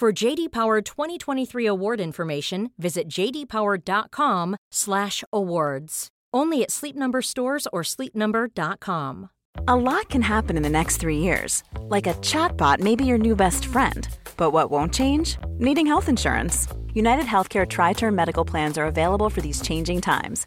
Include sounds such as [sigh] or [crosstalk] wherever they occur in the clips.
For JD Power 2023 award information, visit jdpower.com/awards. Only at Sleep Number stores or sleepnumber.com. A lot can happen in the next three years, like a chatbot may be your new best friend. But what won't change? Needing health insurance. United Healthcare Tri Term Medical Plans are available for these changing times.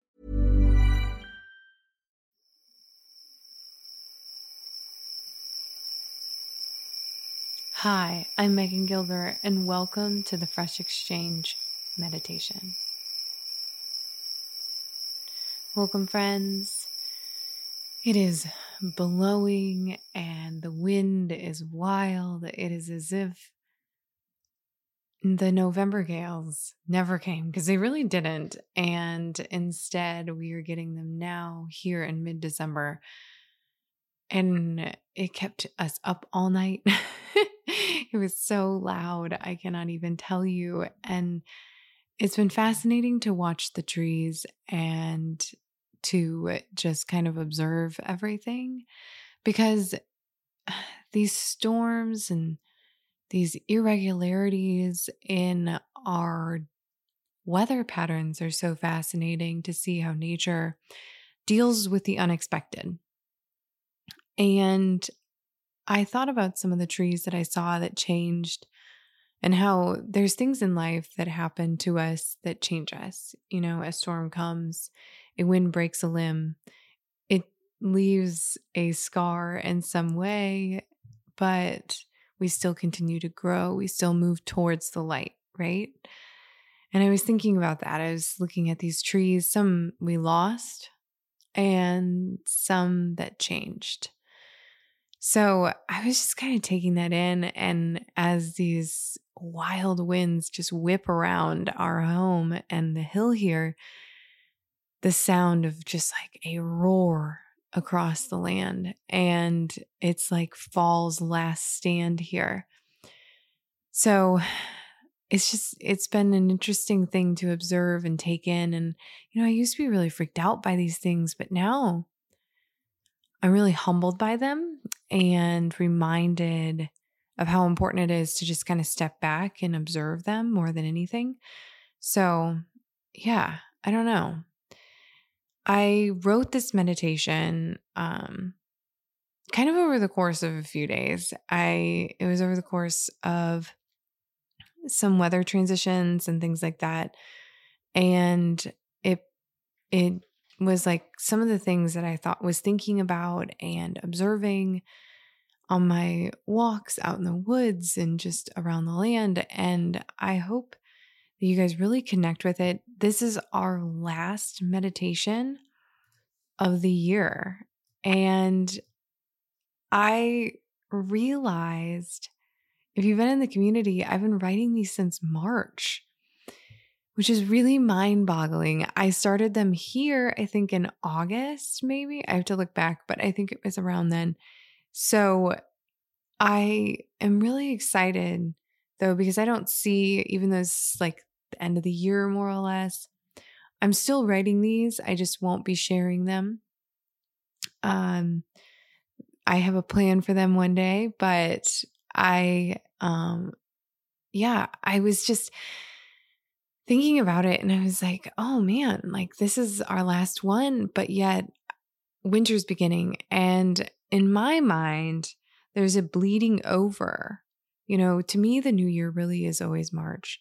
Hi, I'm Megan Gilbert, and welcome to the Fresh Exchange Meditation. Welcome, friends. It is blowing and the wind is wild. It is as if the November gales never came because they really didn't. And instead, we are getting them now here in mid December. And it kept us up all night. [laughs] it was so loud. I cannot even tell you. And it's been fascinating to watch the trees and to just kind of observe everything because these storms and these irregularities in our weather patterns are so fascinating to see how nature deals with the unexpected. And I thought about some of the trees that I saw that changed and how there's things in life that happen to us that change us. You know, a storm comes, a wind breaks a limb, it leaves a scar in some way, but we still continue to grow. We still move towards the light, right? And I was thinking about that. I was looking at these trees, some we lost and some that changed. So I was just kind of taking that in. And as these wild winds just whip around our home and the hill here, the sound of just like a roar across the land. And it's like fall's last stand here. So it's just, it's been an interesting thing to observe and take in. And, you know, I used to be really freaked out by these things, but now I'm really humbled by them and reminded of how important it is to just kind of step back and observe them more than anything. So, yeah, I don't know. I wrote this meditation um kind of over the course of a few days. I it was over the course of some weather transitions and things like that. And it it was like some of the things that I thought was thinking about and observing on my walks out in the woods and just around the land. And I hope that you guys really connect with it. This is our last meditation of the year. And I realized if you've been in the community, I've been writing these since March which is really mind boggling. I started them here, I think in August, maybe. I have to look back, but I think it was around then. So I am really excited though, because I don't see, even though it's like the end of the year, more or less, I'm still writing these. I just won't be sharing them. Um, I have a plan for them one day, but I um yeah, I was just thinking about it and I was like, "Oh man, like this is our last one, but yet winter's beginning." And in my mind, there's a bleeding over. You know, to me the new year really is always March.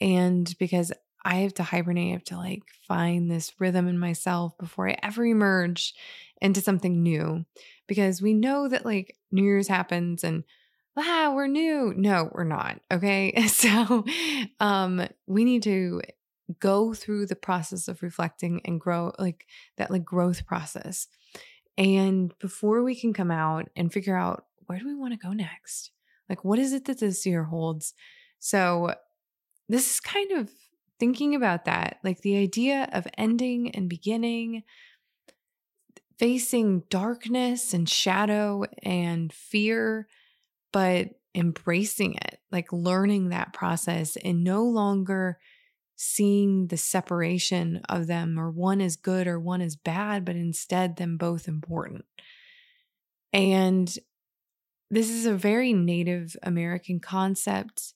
And because I have to hibernate, I have to like find this rhythm in myself before I ever emerge into something new. Because we know that like New Year's happens and ah, we're new. No, we're not. Okay. [laughs] So um we need to go through the process of reflecting and grow like that like growth process. And before we can come out and figure out where do we want to go next? Like what is it that this year holds? So this is kind of thinking about that, like the idea of ending and beginning, facing darkness and shadow and fear, but embracing it, like learning that process and no longer seeing the separation of them or one is good or one is bad, but instead them both important. And this is a very Native American concept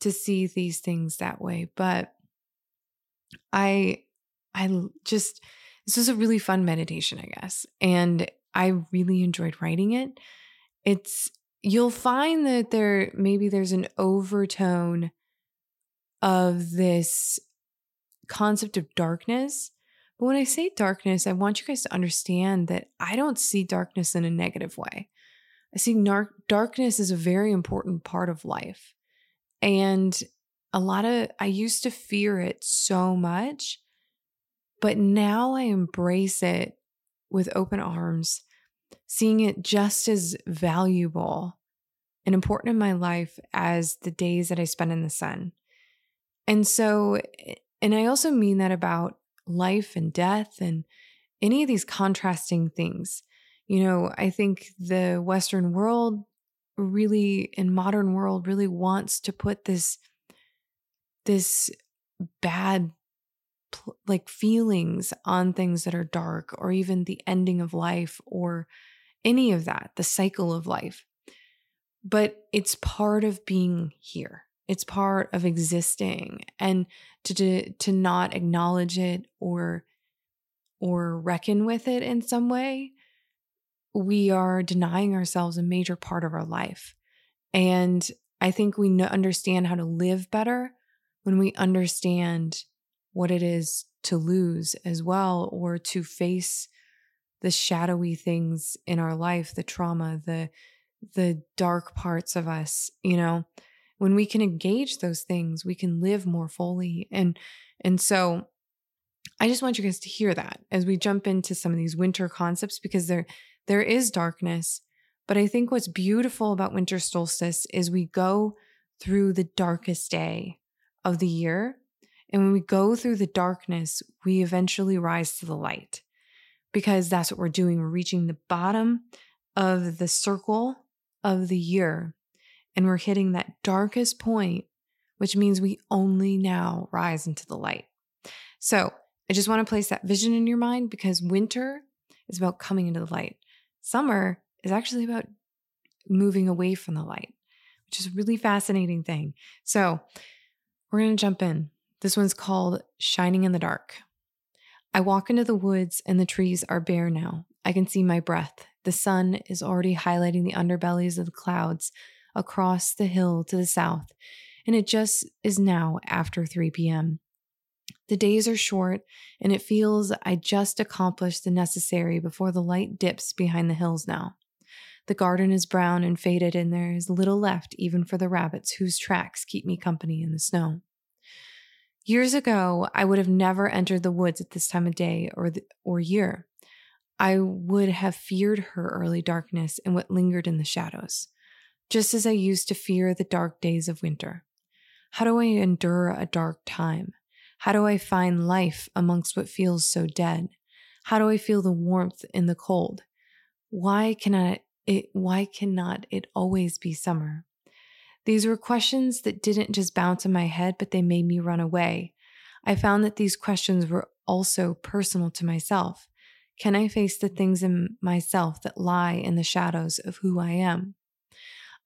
to see these things that way. But I, I just, this was a really fun meditation, I guess. And I really enjoyed writing it. It's, you'll find that there, maybe there's an overtone of this concept of darkness. But when I say darkness, I want you guys to understand that I don't see darkness in a negative way. I see nar- darkness is a very important part of life. And a lot of, I used to fear it so much, but now I embrace it with open arms, seeing it just as valuable and important in my life as the days that I spend in the sun. And so, eh, and I also mean that about life and death and any of these contrasting things. You know, I think the Western world really in modern world really wants to put this this bad like feelings on things that are dark or even the ending of life or any of that the cycle of life. But it's part of being here. It's part of existing. And to to, to not acknowledge it or or reckon with it in some way we are denying ourselves a major part of our life. And I think we understand how to live better when we understand what it is to lose as well, or to face the shadowy things in our life, the trauma, the the dark parts of us, you know. When we can engage those things, we can live more fully. And and so I just want you guys to hear that as we jump into some of these winter concepts because they're there is darkness. But I think what's beautiful about winter solstice is we go through the darkest day of the year. And when we go through the darkness, we eventually rise to the light because that's what we're doing. We're reaching the bottom of the circle of the year and we're hitting that darkest point, which means we only now rise into the light. So I just want to place that vision in your mind because winter is about coming into the light. Summer is actually about moving away from the light, which is a really fascinating thing. So we're going to jump in. This one's called Shining in the Dark. I walk into the woods and the trees are bare now. I can see my breath. The sun is already highlighting the underbellies of the clouds across the hill to the south, and it just is now after 3 p.m. The days are short, and it feels I just accomplished the necessary before the light dips behind the hills now. The garden is brown and faded, and there is little left even for the rabbits whose tracks keep me company in the snow. Years ago, I would have never entered the woods at this time of day or, the, or year. I would have feared her early darkness and what lingered in the shadows, just as I used to fear the dark days of winter. How do I endure a dark time? How do I find life amongst what feels so dead? How do I feel the warmth in the cold? Why cannot it why cannot it always be summer? These were questions that didn't just bounce in my head, but they made me run away. I found that these questions were also personal to myself. Can I face the things in myself that lie in the shadows of who I am?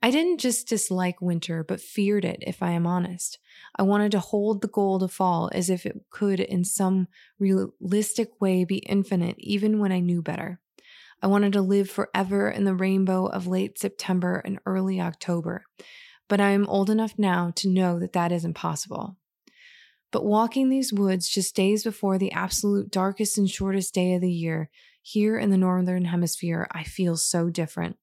I didn't just dislike winter, but feared it, if I am honest. I wanted to hold the goal to fall as if it could, in some realistic way, be infinite, even when I knew better. I wanted to live forever in the rainbow of late September and early October, but I am old enough now to know that that is impossible. But walking these woods just days before the absolute darkest and shortest day of the year, here in the Northern Hemisphere, I feel so different.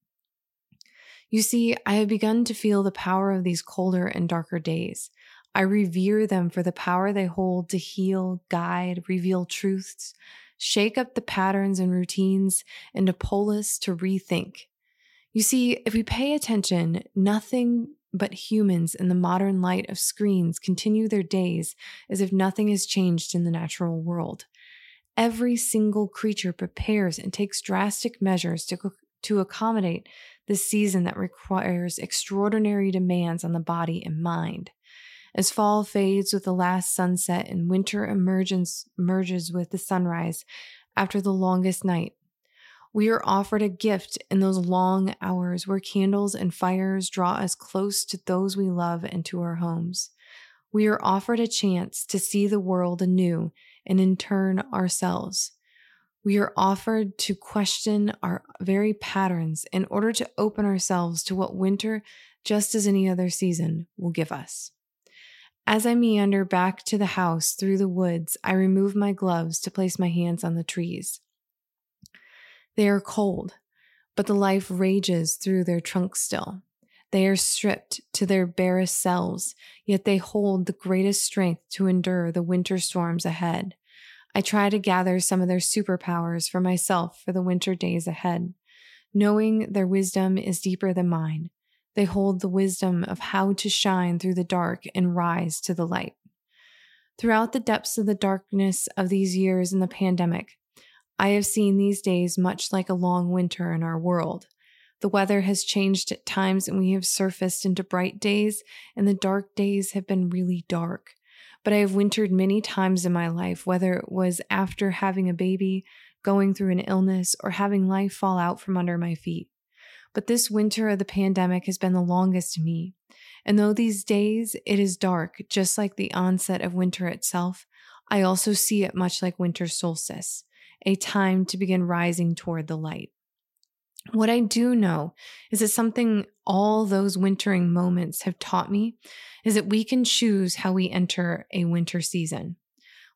You see, I have begun to feel the power of these colder and darker days. I revere them for the power they hold to heal, guide, reveal truths, shake up the patterns and routines, and to pull us to rethink. You see, if we pay attention, nothing but humans in the modern light of screens continue their days as if nothing has changed in the natural world. Every single creature prepares and takes drastic measures to, to accommodate the season that requires extraordinary demands on the body and mind. As fall fades with the last sunset and winter emerges, merges with the sunrise after the longest night, we are offered a gift in those long hours where candles and fires draw us close to those we love and to our homes. We are offered a chance to see the world anew and in turn ourselves. We are offered to question our very patterns in order to open ourselves to what winter, just as any other season, will give us. As I meander back to the house through the woods, I remove my gloves to place my hands on the trees. They are cold, but the life rages through their trunks still. They are stripped to their barest selves, yet they hold the greatest strength to endure the winter storms ahead. I try to gather some of their superpowers for myself for the winter days ahead. Knowing their wisdom is deeper than mine, they hold the wisdom of how to shine through the dark and rise to the light. Throughout the depths of the darkness of these years in the pandemic, I have seen these days much like a long winter in our world. The weather has changed at times and we have surfaced into bright days, and the dark days have been really dark. But I have wintered many times in my life, whether it was after having a baby, going through an illness, or having life fall out from under my feet. But this winter of the pandemic has been the longest to me. And though these days it is dark, just like the onset of winter itself, I also see it much like winter solstice a time to begin rising toward the light. What I do know is that something all those wintering moments have taught me is that we can choose how we enter a winter season.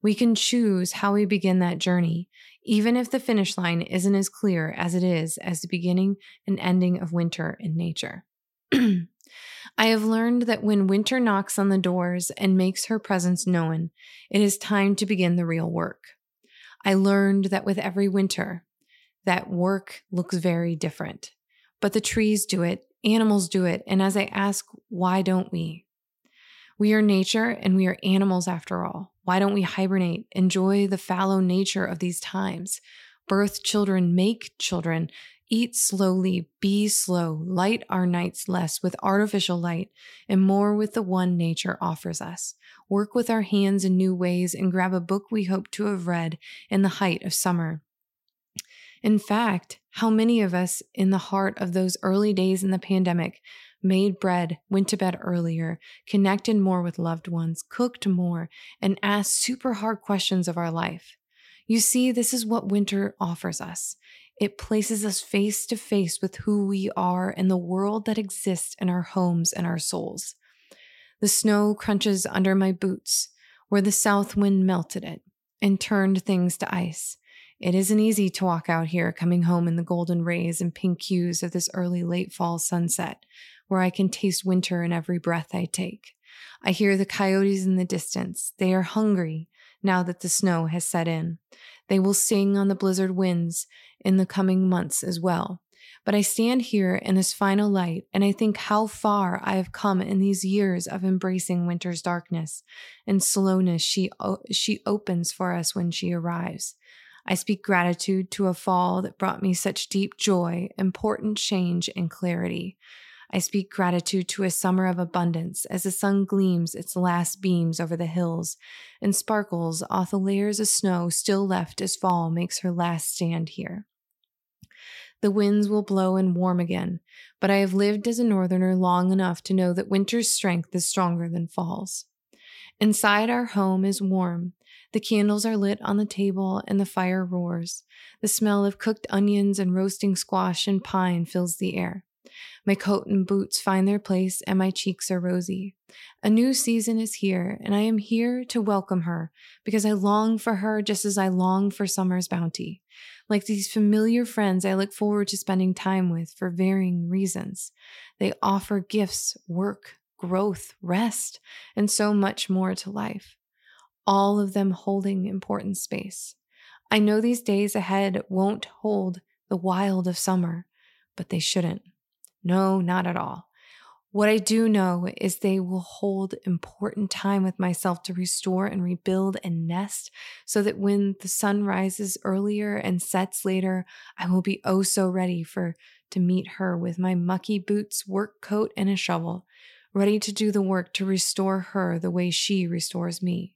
We can choose how we begin that journey, even if the finish line isn't as clear as it is as the beginning and ending of winter in nature. [clears throat] I have learned that when winter knocks on the doors and makes her presence known, it is time to begin the real work. I learned that with every winter, that work looks very different. But the trees do it, animals do it, and as I ask, why don't we? We are nature and we are animals after all. Why don't we hibernate, enjoy the fallow nature of these times, birth children, make children, Eat slowly, be slow, light our nights less with artificial light and more with the one nature offers us. Work with our hands in new ways and grab a book we hope to have read in the height of summer. In fact, how many of us in the heart of those early days in the pandemic made bread, went to bed earlier, connected more with loved ones, cooked more, and asked super hard questions of our life? You see, this is what winter offers us. It places us face to face with who we are and the world that exists in our homes and our souls. The snow crunches under my boots where the south wind melted it and turned things to ice. It isn't easy to walk out here coming home in the golden rays and pink hues of this early late fall sunset, where I can taste winter in every breath I take. I hear the coyotes in the distance. They are hungry now that the snow has set in. They will sing on the blizzard winds in the coming months as well. But I stand here in this final light and I think how far I have come in these years of embracing winter's darkness and slowness she, she opens for us when she arrives. I speak gratitude to a fall that brought me such deep joy, important change, and clarity. I speak gratitude to a summer of abundance as the sun gleams its last beams over the hills and sparkles off the layers of snow still left as fall makes her last stand here. The winds will blow and warm again, but I have lived as a northerner long enough to know that winter's strength is stronger than fall's. Inside our home is warm. The candles are lit on the table and the fire roars. The smell of cooked onions and roasting squash and pine fills the air. My coat and boots find their place, and my cheeks are rosy. A new season is here, and I am here to welcome her because I long for her just as I long for summer's bounty. Like these familiar friends I look forward to spending time with for varying reasons. They offer gifts, work, growth, rest, and so much more to life, all of them holding important space. I know these days ahead won't hold the wild of summer, but they shouldn't. No, not at all. What I do know is they will hold important time with myself to restore and rebuild and nest so that when the sun rises earlier and sets later, I will be oh so ready for to meet her with my mucky boots, work coat, and a shovel, ready to do the work to restore her the way she restores me.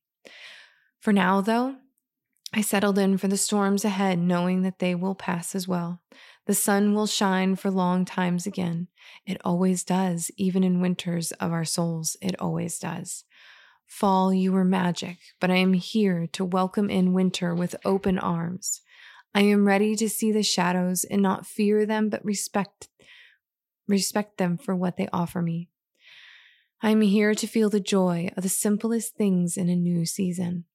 For now, though, I settled in for the storms ahead, knowing that they will pass as well. The sun will shine for long times again. It always does, even in winters of our souls. It always does. Fall, you were magic, but I am here to welcome in winter with open arms. I am ready to see the shadows and not fear them, but respect respect them for what they offer me. I am here to feel the joy of the simplest things in a new season.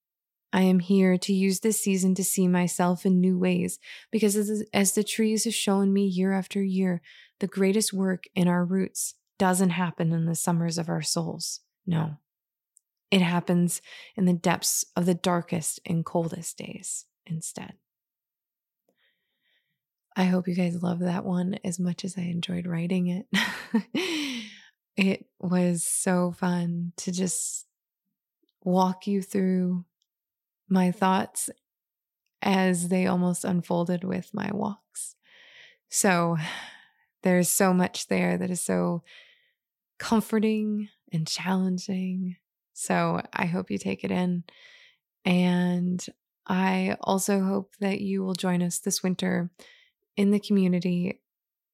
I am here to use this season to see myself in new ways because, as, as, the trees have shown me year after year, the greatest work in our roots doesn't happen in the summers of our souls. No, it happens in the depths of the darkest and coldest days instead. I hope you guys love that one as much as I enjoyed writing it. [laughs] it was so fun to just walk you through my thoughts as they almost unfolded with my walks. So there's so much there that is so comforting and challenging. So I hope you take it in. And I also hope that you will join us this winter in the community.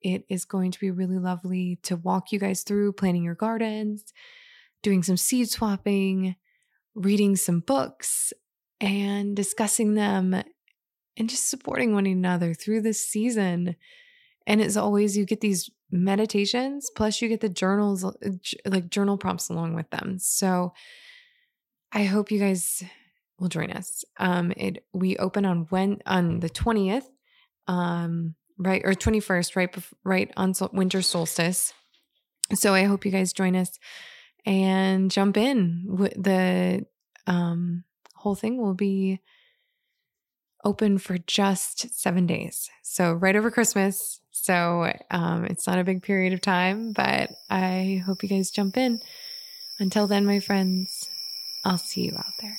It is going to be really lovely to walk you guys through planting your gardens, doing some seed swapping, reading some books, and discussing them and just supporting one another through this season. And as always, you get these meditations, plus you get the journals, uh, like journal prompts along with them. So I hope you guys will join us. Um, it we open on when on the twentieth, um, right or twenty first, right, right on sol- winter solstice. So I hope you guys join us and jump in. With the um whole thing will be open for just seven days. So, right over Christmas. So, um, it's not a big period of time, but I hope you guys jump in. Until then, my friends, I'll see you out there.